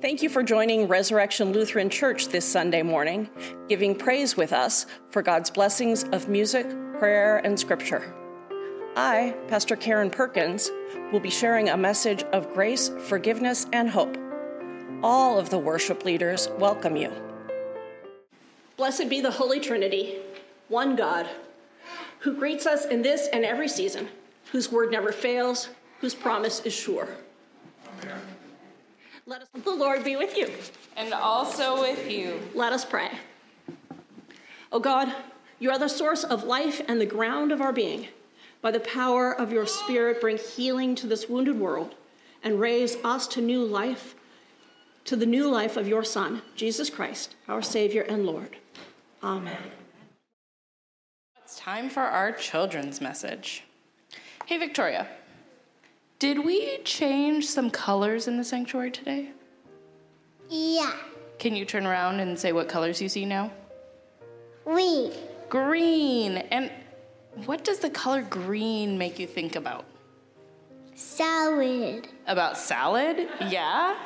Thank you for joining Resurrection Lutheran Church this Sunday morning, giving praise with us for God's blessings of music, prayer, and scripture. I, Pastor Karen Perkins, will be sharing a message of grace, forgiveness, and hope. All of the worship leaders welcome you. Blessed be the Holy Trinity, one God, who greets us in this and every season, whose word never fails, whose promise is sure. Amen. Let us, the Lord be with you. And also with you. Let us pray. O God, you are the source of life and the ground of our being. By the power of your Spirit, bring healing to this wounded world and raise us to new life, to the new life of your Son, Jesus Christ, our Savior and Lord. Amen. It's time for our children's message. Hey, Victoria, did we change some colors in the sanctuary today? Yeah. Can you turn around and say what colors you see now? Green. Green. And what does the color green make you think about? Salad. About salad? Yeah.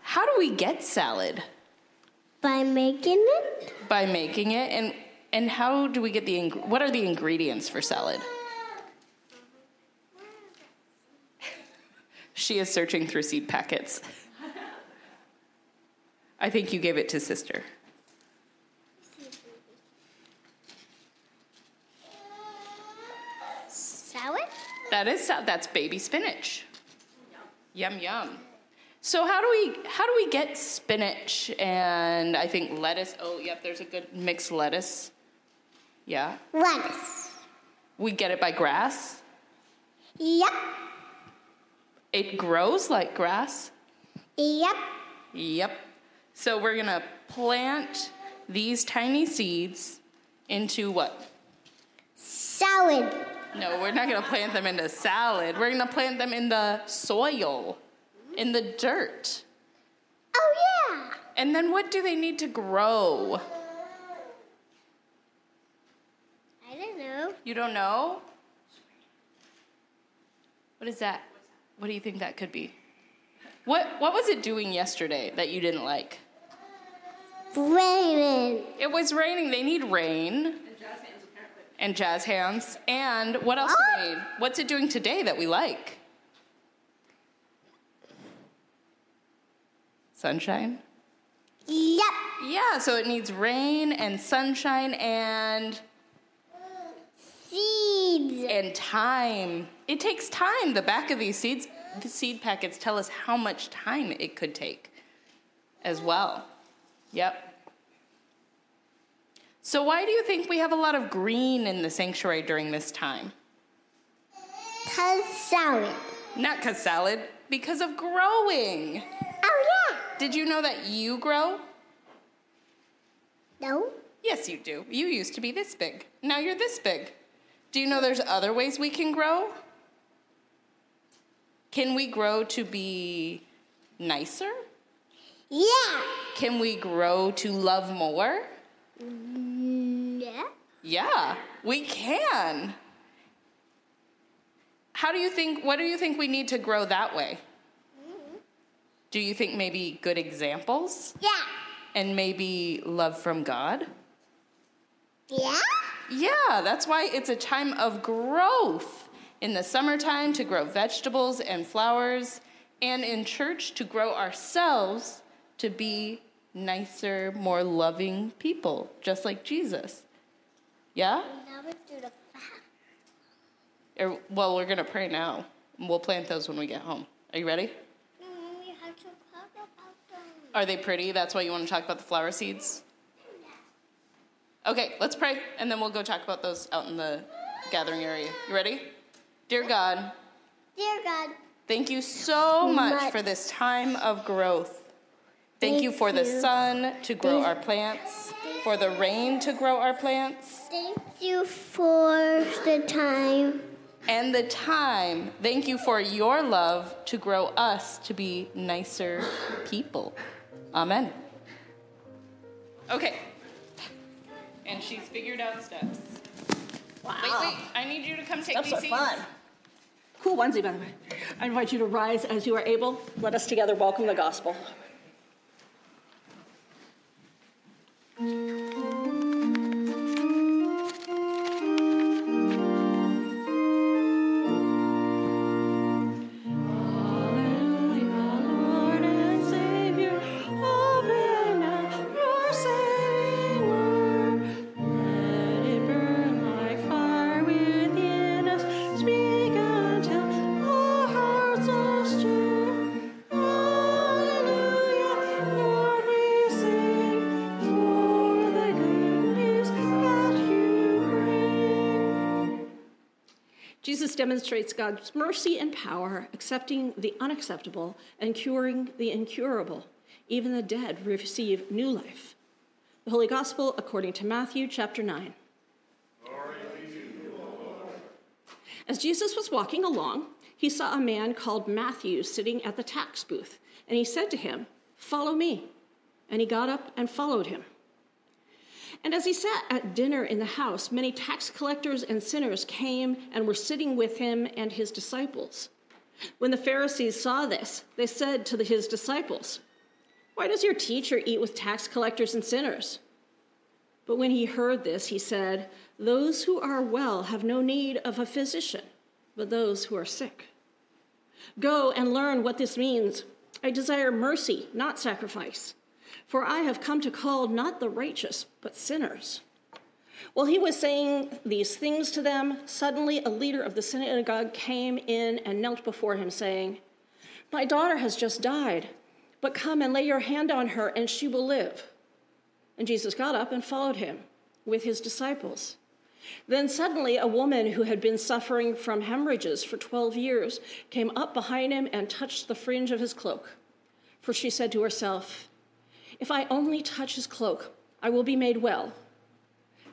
How do we get salad? By making it? By making it. And and how do we get the what are the ingredients for salad? She is searching through seed packets. I think you gave it to sister. Salad? That is that's baby spinach. Yum yum. So how do we how do we get spinach and I think lettuce? Oh, yep, there's a good mixed lettuce. Yeah. Lettuce. We get it by grass. Yep. It grows like grass? Yep. Yep. So we're going to plant these tiny seeds into what? Salad. No, we're not going to plant them into salad. We're going to plant them in the soil, in the dirt. Oh, yeah. And then what do they need to grow? I don't know. You don't know? What is that? What do you think that could be? What What was it doing yesterday that you didn't like? Raining. It was raining. They need rain. And jazz hands. And jazz hands. And what else do they need? Ah! What's it doing today that we like? Sunshine? Yep. Yeah, so it needs rain and sunshine and seeds and time. It takes time. The back of these seeds, the seed packets tell us how much time it could take as well. Yep. So, why do you think we have a lot of green in the sanctuary during this time? Because salad. Not because salad, because of growing. Oh, yeah. Did you know that you grow? No. Yes, you do. You used to be this big. Now you're this big. Do you know there's other ways we can grow? Can we grow to be nicer? Yeah. Can we grow to love more? Yeah. Yeah, we can. How do you think, what do you think we need to grow that way? Mm-hmm. Do you think maybe good examples? Yeah. And maybe love from God? Yeah. Yeah, that's why it's a time of growth. In the summertime, to grow vegetables and flowers, and in church, to grow ourselves to be nicer, more loving people, just like Jesus. Yeah? Or, er, well, we're going to pray now. We'll plant those when we get home. Are you ready? Are they pretty? That's why you want to talk about the flower seeds? Okay, let's pray, and then we'll go talk about those out in the gathering area. You ready? Dear God. Dear God. Thank you so much, much. for this time of growth. Thank, Thank you for you. the sun to grow Thank our plants, for the rain to grow our plants. Thank you for the time. And the time. Thank you for your love to grow us to be nicer people. Amen. Okay and she's figured out steps. Wow. Wait, wait, I need you to come take That's these so seats. fun. Cool onesie, by the way. I invite you to rise as you are able. Let us together welcome the gospel. Jesus demonstrates God's mercy and power, accepting the unacceptable and curing the incurable. Even the dead receive new life. The Holy Gospel according to Matthew chapter 9. As Jesus was walking along, he saw a man called Matthew sitting at the tax booth, and he said to him, Follow me. And he got up and followed him. And as he sat at dinner in the house, many tax collectors and sinners came and were sitting with him and his disciples. When the Pharisees saw this, they said to his disciples, Why does your teacher eat with tax collectors and sinners? But when he heard this, he said, Those who are well have no need of a physician, but those who are sick. Go and learn what this means. I desire mercy, not sacrifice for I have come to call not the righteous, but sinners. While he was saying these things to them, suddenly a leader of the synagogue came in and knelt before him, saying, My daughter has just died, but come and lay your hand on her, and she will live. And Jesus got up and followed him with his disciples. Then suddenly a woman who had been suffering from hemorrhages for 12 years came up behind him and touched the fringe of his cloak. For she said to herself, if I only touch his cloak, I will be made well.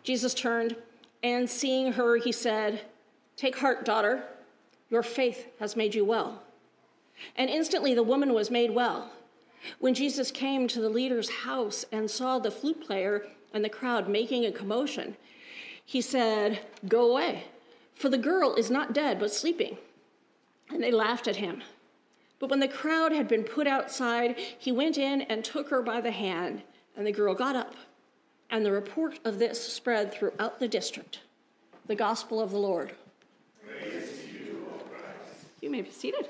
Jesus turned, and seeing her, he said, Take heart, daughter, your faith has made you well. And instantly the woman was made well. When Jesus came to the leader's house and saw the flute player and the crowd making a commotion, he said, Go away, for the girl is not dead, but sleeping. And they laughed at him. But when the crowd had been put outside, he went in and took her by the hand, and the girl got up. And the report of this spread throughout the district. The gospel of the Lord. You, you may be seated.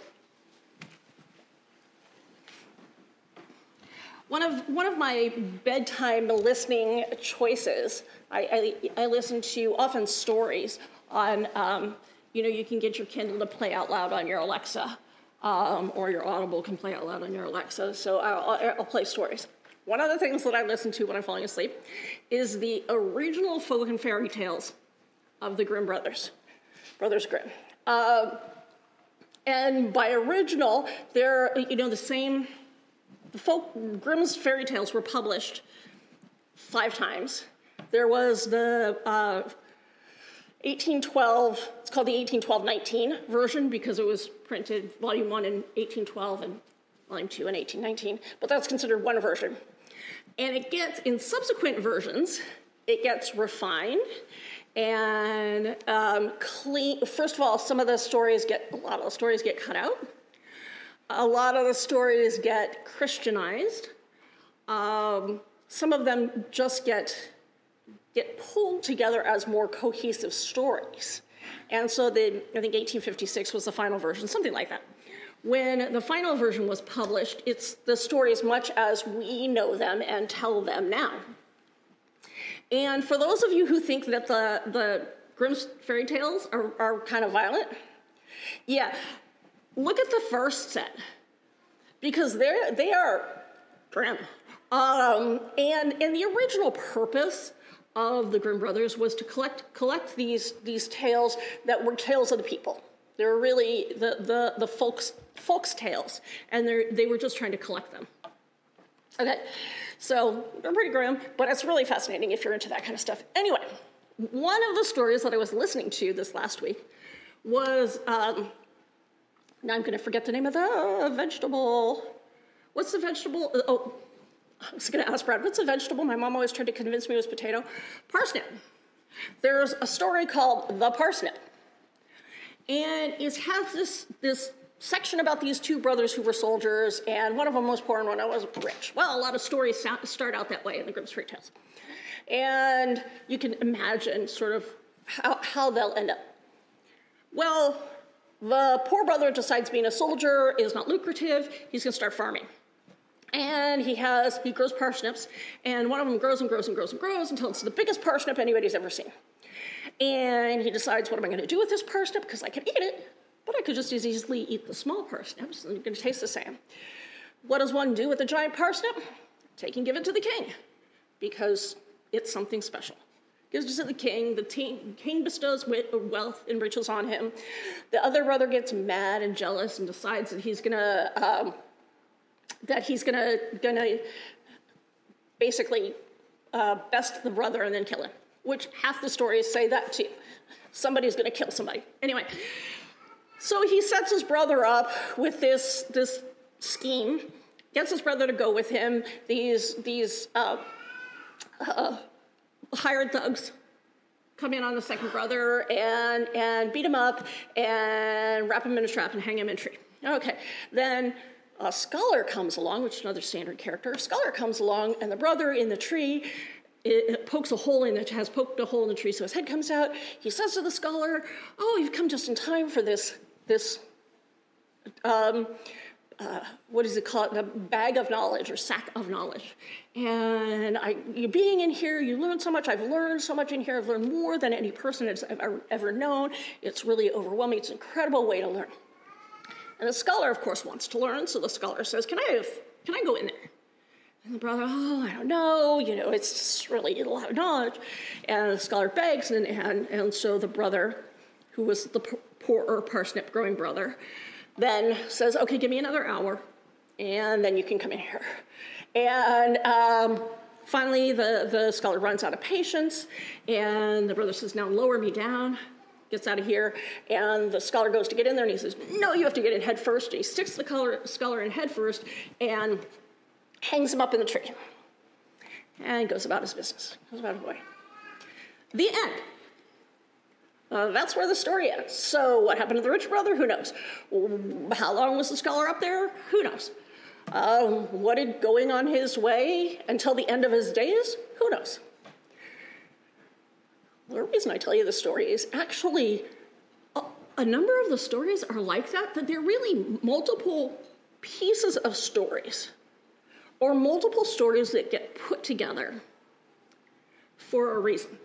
One of, one of my bedtime listening choices, I, I, I listen to often stories on, um, you know, you can get your Kindle to play out loud on your Alexa um, or your Audible can play out loud on your Alexa. So I'll, I'll, play stories. One of the things that I listen to when I'm falling asleep is the original folk and fairy tales of the Grimm brothers, Brothers Grimm. Uh, and by original, they're you know the same. The folk Grimm's fairy tales were published five times. There was the uh, 1812, it's called the 1812-19 version because it was printed volume 1 in 1812 and volume 2 in 1819, but that's considered one version. And it gets, in subsequent versions, it gets refined and um, clean. First of all, some of the stories get, a lot of the stories get cut out. A lot of the stories get Christianized. Um, some of them just get get pulled together as more cohesive stories. And so the, I think 1856 was the final version, something like that. When the final version was published, it's the stories much as we know them and tell them now. And for those of you who think that the, the Grimm's fairy tales are, are kind of violent, yeah, look at the first set because they're, they are grim. Um, and, and the original purpose of the Grimm brothers was to collect collect these these tales that were tales of the people. They were really the the the folks folks tales, and they they were just trying to collect them. Okay, so they're pretty grim, but it's really fascinating if you're into that kind of stuff. Anyway, one of the stories that I was listening to this last week was um, now I'm going to forget the name of the vegetable. What's the vegetable? Oh, I was going to ask Brad, what's a vegetable? My mom always tried to convince me it was potato. Parsnip. There's a story called The Parsnip. And it has this, this section about these two brothers who were soldiers, and one of them was poor and one was rich. Well, a lot of stories start out that way in the Grimm's Fairy Tales. And you can imagine sort of how, how they'll end up. Well, the poor brother decides being a soldier is not lucrative, he's gonna start farming. And he has, he grows parsnips, and one of them grows and grows and grows and grows until it's the biggest parsnip anybody's ever seen. And he decides, what am I gonna do with this parsnip? Because I can eat it, but I could just as easily eat the small parsnips, and it's gonna taste the same. What does one do with a giant parsnip? Take and give it to the king, because it's something special. Gives it to the king. The king bestows wealth and riches on him. The other brother gets mad and jealous and decides that he's gonna um, that he's gonna gonna basically uh, best the brother and then kill him. Which half the stories say that too. Somebody's gonna kill somebody. Anyway, so he sets his brother up with this this scheme. Gets his brother to go with him. These these. Uh, uh, hired thugs come in on the second brother and, and beat him up and wrap him in a trap and hang him in a tree. Okay, then a scholar comes along, which is another standard character. A scholar comes along, and the brother in the tree it pokes a hole in it, has poked a hole in the tree, so his head comes out. He says to the scholar, "Oh, you've come just in time for this this um, uh, what is it called, a bag of knowledge or sack of knowledge. And I, you being in here, you learn so much. I've learned so much in here. I've learned more than any person has ever, ever known. It's really overwhelming. It's an incredible way to learn. And the scholar, of course, wants to learn. So the scholar says, "Can I have? Can I go in there?" And the brother, "Oh, I don't know. You know, it's really a lot of knowledge." And the scholar begs, and and, and so the brother, who was the poorer parsnip growing brother, then says, okay, give me another hour, and then you can come in here. And um, finally, the, the scholar runs out of patience, and the brother says, now lower me down, gets out of here, and the scholar goes to get in there, and he says, no, you have to get in head first. And he sticks the color, scholar in head first and hangs him up in the tree. And goes about his business, goes about his way. The end. Uh, that's where the story ends. So, what happened to the rich brother? Who knows? How long was the scholar up there? Who knows? Um, what did going on his way until the end of his days? Who knows? The reason I tell you the story is actually a, a number of the stories are like that, that they're really multiple pieces of stories or multiple stories that get put together for a reason.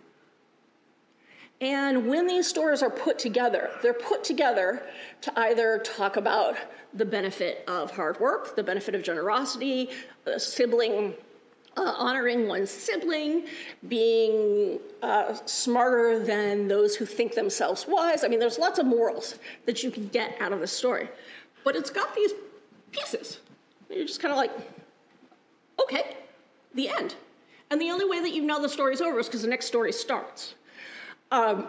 And when these stories are put together, they're put together to either talk about the benefit of hard work, the benefit of generosity, sibling uh, honoring one's sibling, being uh, smarter than those who think themselves wise. I mean, there's lots of morals that you can get out of the story. But it's got these pieces. You're just kind of like, okay, the end. And the only way that you know the story's over is because the next story starts. Um,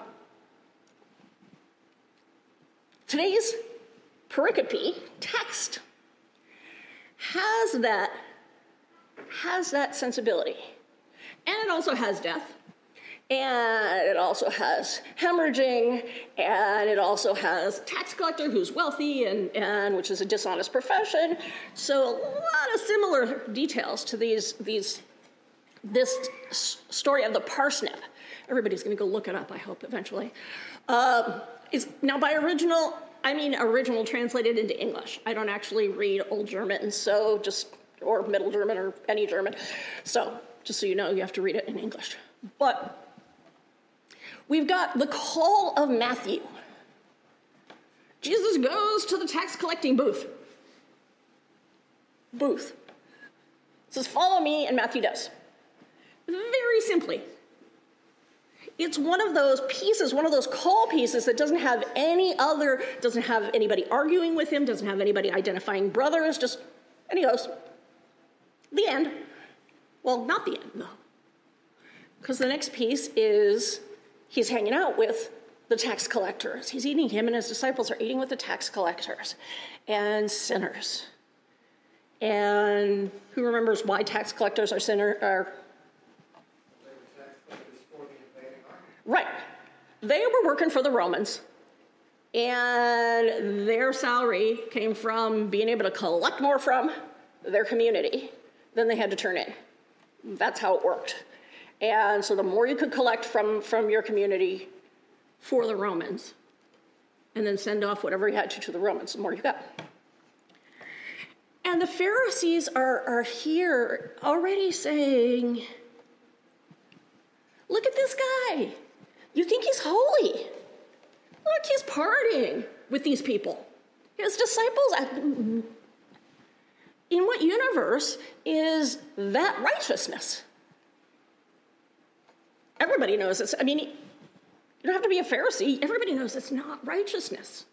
today's pericope text has that has that sensibility, and it also has death, and it also has hemorrhaging, and it also has tax collector who's wealthy and, and which is a dishonest profession. So a lot of similar details to these these this story of the parsnip Everybody's going to go look it up, I hope, eventually. Um, is, now, by original, I mean original translated into English. I don't actually read Old German, so just, or Middle German, or any German. So, just so you know, you have to read it in English. But we've got the call of Matthew. Jesus goes to the tax collecting booth. Booth. says, Follow me, and Matthew does. Very simply, it's one of those pieces, one of those call pieces that doesn't have any other, doesn't have anybody arguing with him, doesn't have anybody identifying brothers, just, and he goes, the end. Well, not the end, though. Because the next piece is he's hanging out with the tax collectors. He's eating, him and his disciples are eating with the tax collectors and sinners. And who remembers why tax collectors are sinners? Are Right. They were working for the Romans And their salary came from being able to collect more from their community than they had to turn in. That's how it worked. And so the more you could collect from, from your community for the Romans, and then send off whatever you had to to the Romans, the more you got. And the Pharisees are, are here already saying, Look at this guy. You think he's holy. Look, he's partying with these people. His disciples, in what universe is that righteousness? Everybody knows this. I mean, you don't have to be a Pharisee. Everybody knows it's not righteousness.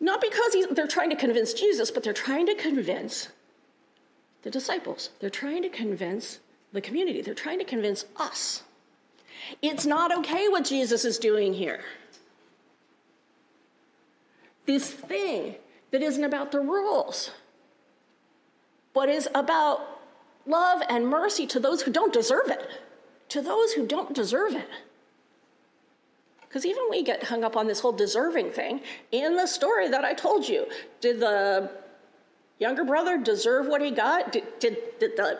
Not because they're trying to convince Jesus, but they're trying to convince the disciples. They're trying to convince the community. They're trying to convince us. It's not okay what Jesus is doing here. This thing that isn't about the rules, but is about love and mercy to those who don't deserve it. To those who don't deserve it. Because even we get hung up on this whole deserving thing. In the story that I told you, did the younger brother deserve what he got? Did, did, did, the,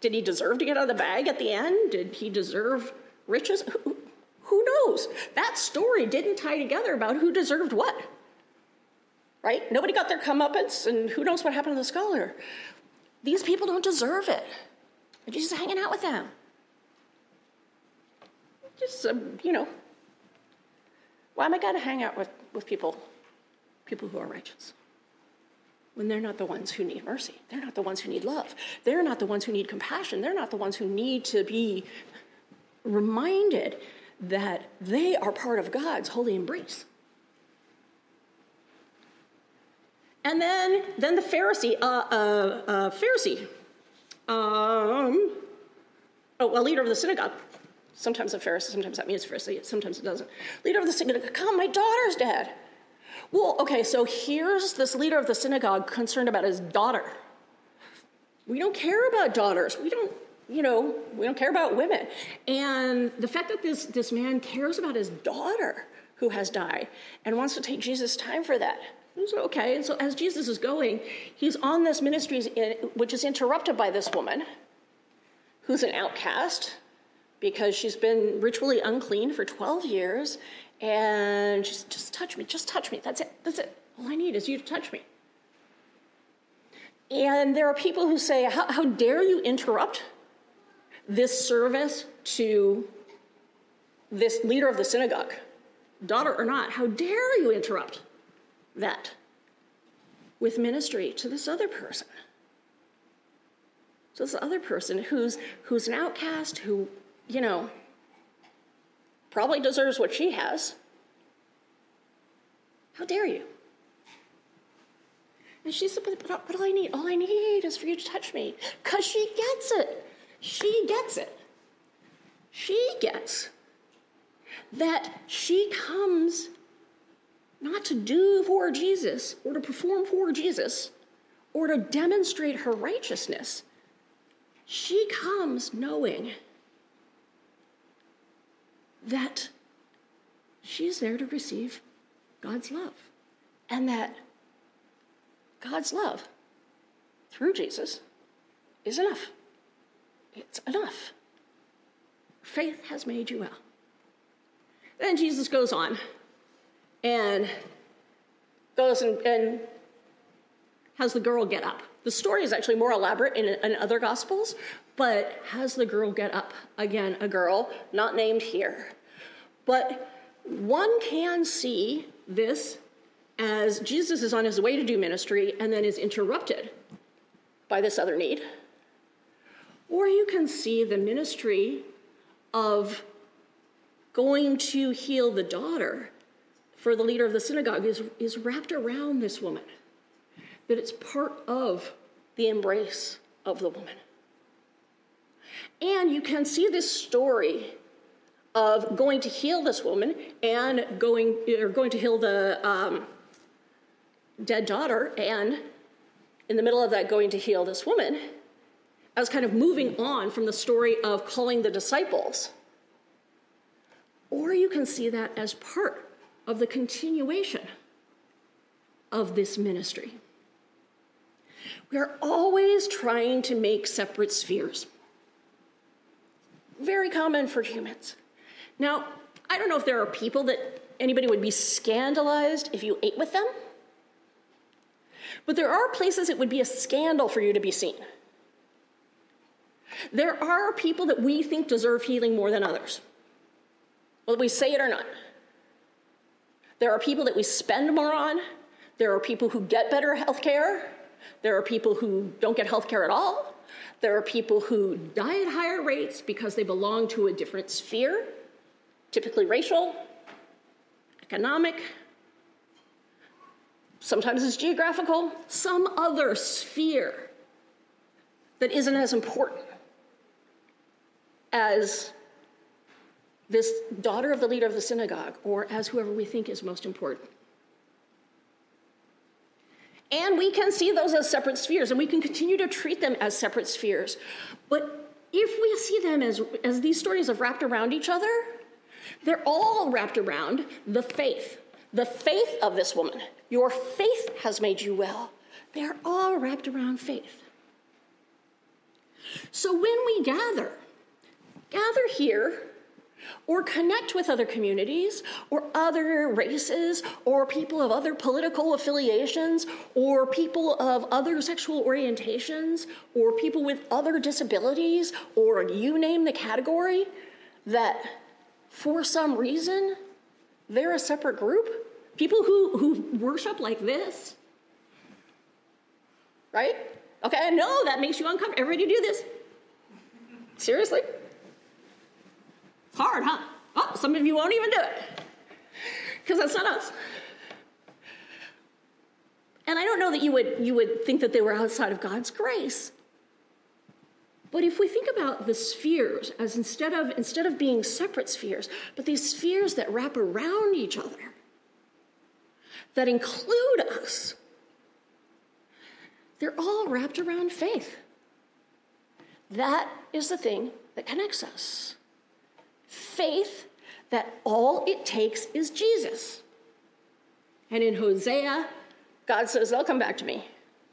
did he deserve to get out of the bag at the end? Did he deserve riches? Who, who knows? That story didn't tie together about who deserved what. Right? Nobody got their comeuppance, and who knows what happened to the scholar. These people don't deserve it. And Jesus is hanging out with them. Just, um, you know, why am I going to hang out with, with people, people who are righteous? When they're not the ones who need mercy. They're not the ones who need love. They're not the ones who need compassion. They're not the ones who need to be reminded that they are part of God's holy embrace. And then, then the Pharisee, uh, uh, uh, Pharisee, um, oh, a leader of the synagogue, Sometimes a Pharisee, sometimes that means Pharisee, sometimes it doesn't. Leader of the synagogue, come, my daughter's dead. Well, okay, so here's this leader of the synagogue concerned about his daughter. We don't care about daughters. We don't, you know, we don't care about women. And the fact that this, this man cares about his daughter who has died and wants to take Jesus' time for that. So, okay, and so as Jesus is going, he's on this ministry which is interrupted by this woman who's an outcast because she's been ritually unclean for 12 years and just, just touch me, just touch me. That's it, that's it. All I need is you to touch me. And there are people who say, How, how dare you interrupt this service to this leader of the synagogue, daughter or not? How dare you interrupt that with ministry to this other person? So this other person who's who's an outcast, who you know, probably deserves what she has. How dare you? And she said, but, but, all I need, all I need is for you to touch me. Because she gets it. She gets it. She gets that she comes not to do for Jesus or to perform for Jesus or to demonstrate her righteousness. She comes knowing that she's there to receive God's love. And that God's love through Jesus is enough. It's enough. Faith has made you well. Then Jesus goes on and goes and, and has the girl get up. The story is actually more elaborate in, in other gospels, but has the girl get up? Again, a girl, not named here. But one can see this as Jesus is on his way to do ministry and then is interrupted by this other need. Or you can see the ministry of going to heal the daughter for the leader of the synagogue is, is wrapped around this woman, that it's part of the embrace of the woman. And you can see this story of going to heal this woman and going or going to heal the um, dead daughter, and in the middle of that, going to heal this woman. I was kind of moving on from the story of calling the disciples. Or you can see that as part of the continuation of this ministry. We are always trying to make separate spheres. Very common for humans. Now, I don't know if there are people that anybody would be scandalized if you ate with them, but there are places it would be a scandal for you to be seen. There are people that we think deserve healing more than others, whether we say it or not. There are people that we spend more on. There are people who get better health care. There are people who don't get health care at all. There are people who die at higher rates because they belong to a different sphere, typically racial, economic, sometimes it's geographical, some other sphere that isn't as important as this daughter of the leader of the synagogue or as whoever we think is most important. And we can see those as separate spheres, and we can continue to treat them as separate spheres. But if we see them as, as these stories have wrapped around each other, they're all wrapped around the faith. The faith of this woman. Your faith has made you well. They're all wrapped around faith. So when we gather, gather here or connect with other communities or other races or people of other political affiliations or people of other sexual orientations or people with other disabilities or you name the category that for some reason they're a separate group? People who, who worship like this? Right? Okay i know that makes you uncomfortable. Everybody do this. Seriously it's hard, huh? Oh, some of you won't even do it because that's not us. And I don't know that you would, you would think that they were outside of God's grace. But if we think about the spheres as instead of, instead of being separate spheres, but these spheres that wrap around each other, that include us, they're all wrapped around faith. That is the thing that connects us faith that all it takes is Jesus. And in Hosea, God says, They'll come back to me.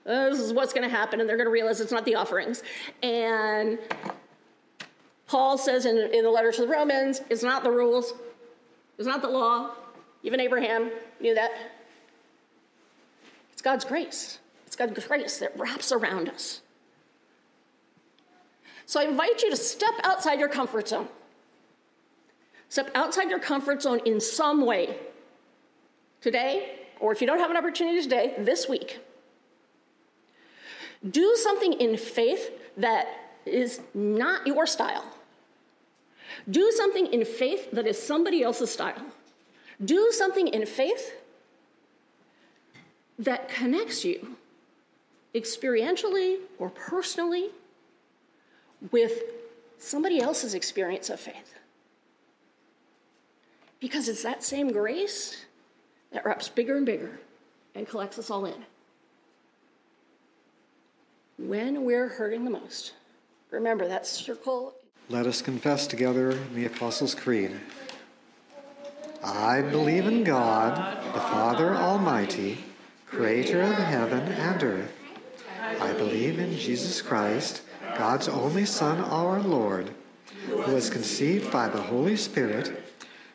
This is what's going to happen, and they're going to realize it's not the offerings. And Paul says in, in the letter to the Romans, it's not the rules, it's not the law. Even Abraham knew that. It's God's grace. It's God's grace that wraps around us. So I invite you to step outside your comfort zone. Step outside your comfort zone in some way. Today, or if you don't have an opportunity today, this week. Do something in faith that is not your style. Do something in faith that is somebody else's style. Do something in faith that connects you experientially or personally with somebody else's experience of faith. Because it's that same grace that wraps bigger and bigger and collects us all in. When we're hurting the most, remember that circle. Let us confess together the Apostles' Creed. I believe in God, the Father Almighty, creator of heaven and earth. I believe in Jesus Christ, God's only Son, our Lord, who was conceived by the Holy Spirit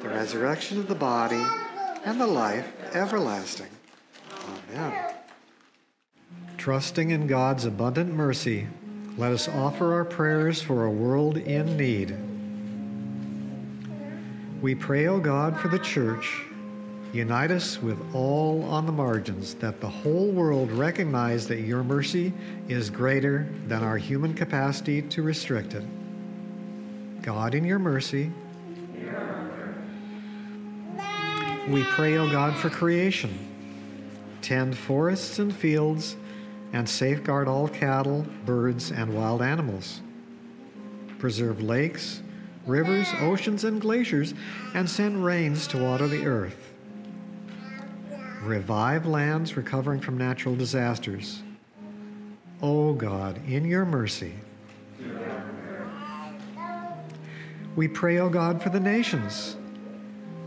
the resurrection of the body, and the life everlasting. Amen. Trusting in God's abundant mercy, let us offer our prayers for a world in need. We pray, O God, for the church. Unite us with all on the margins, that the whole world recognize that your mercy is greater than our human capacity to restrict it. God, in your mercy, We pray, O God, for creation. Tend forests and fields, and safeguard all cattle, birds, and wild animals. Preserve lakes, rivers, oceans, and glaciers, and send rains to water the earth. Revive lands recovering from natural disasters. O God, in your mercy. We pray, O God, for the nations.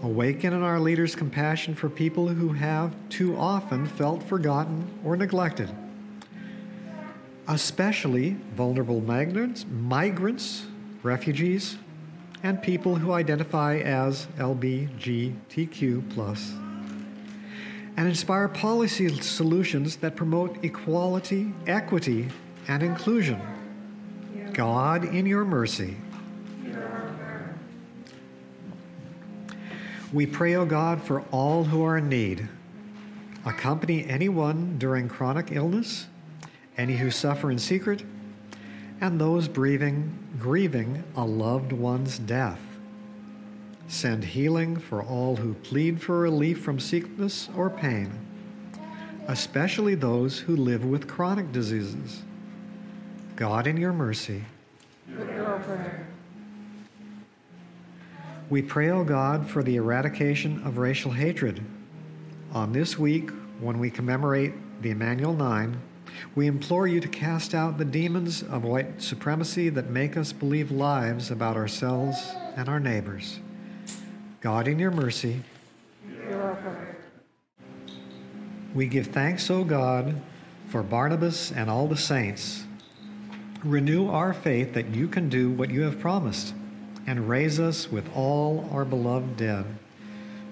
Awaken in our leaders compassion for people who have too often felt forgotten or neglected, especially vulnerable migrants, migrants, refugees, and people who identify as LBGTQ and inspire policy solutions that promote equality, equity, and inclusion. God, in your mercy. We pray, O God, for all who are in need. Accompany anyone during chronic illness, any who suffer in secret, and those grieving, grieving a loved one's death. Send healing for all who plead for relief from sickness or pain, especially those who live with chronic diseases. God, in your mercy. We pray, O God, for the eradication of racial hatred. On this week, when we commemorate the Emanuel Nine, we implore you to cast out the demons of white supremacy that make us believe lies about ourselves and our neighbors. God, in your mercy, we give thanks, O God, for Barnabas and all the saints. Renew our faith that you can do what you have promised and raise us with all our beloved dead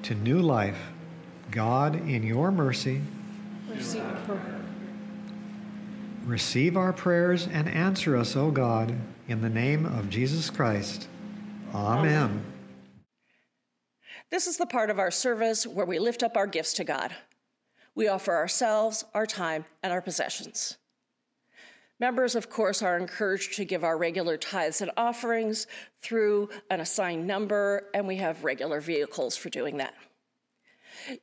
to new life. God, in your mercy, receive, receive our prayers and answer us, O God, in the name of Jesus Christ. Amen. Amen. This is the part of our service where we lift up our gifts to God. We offer ourselves, our time, and our possessions. Members, of course, are encouraged to give our regular tithes and offerings through an assigned number, and we have regular vehicles for doing that.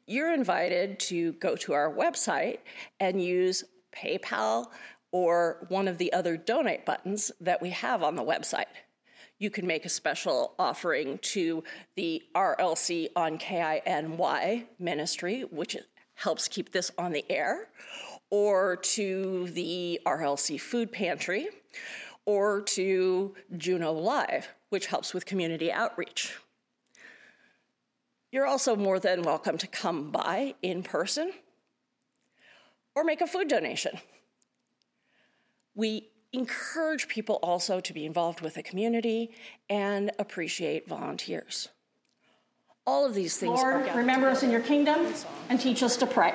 You're invited to go to our website and use PayPal or one of the other donate buttons that we have on the website you can make a special offering to the RLC on KINY ministry, which helps keep this on the air, or to the RLC Food Pantry, or to Juneau Live, which helps with community outreach. You're also more than welcome to come by in person or make a food donation. We encourage people also to be involved with the community and appreciate volunteers. All of these things Lord, remember us in your kingdom and teach us to pray.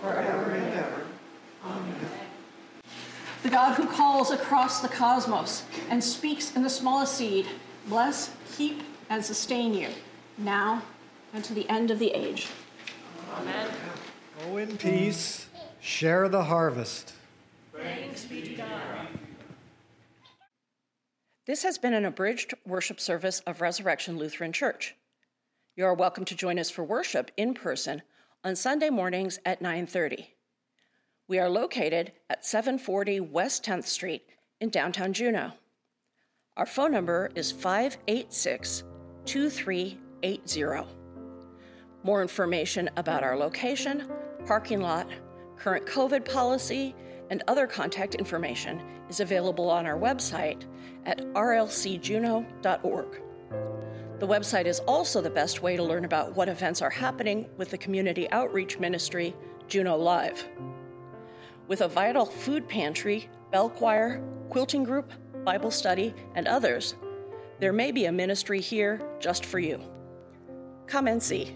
forever and ever. Amen. The God who calls across the cosmos and speaks in the smallest seed, bless, keep, and sustain you, now and to the end of the age. Amen. Go in peace. Share the harvest. Thanks be to God. This has been an abridged worship service of Resurrection Lutheran Church. You are welcome to join us for worship in person on Sunday mornings at 9:30. We are located at 740 West 10th Street in downtown Juneau. Our phone number is 586 2380. More information about our location, parking lot, Current COVID policy and other contact information is available on our website at rlcjuneau.org. The website is also the best way to learn about what events are happening with the community outreach ministry, Juneau Live. With a vital food pantry, bell choir, quilting group, Bible study, and others, there may be a ministry here just for you. Come and see.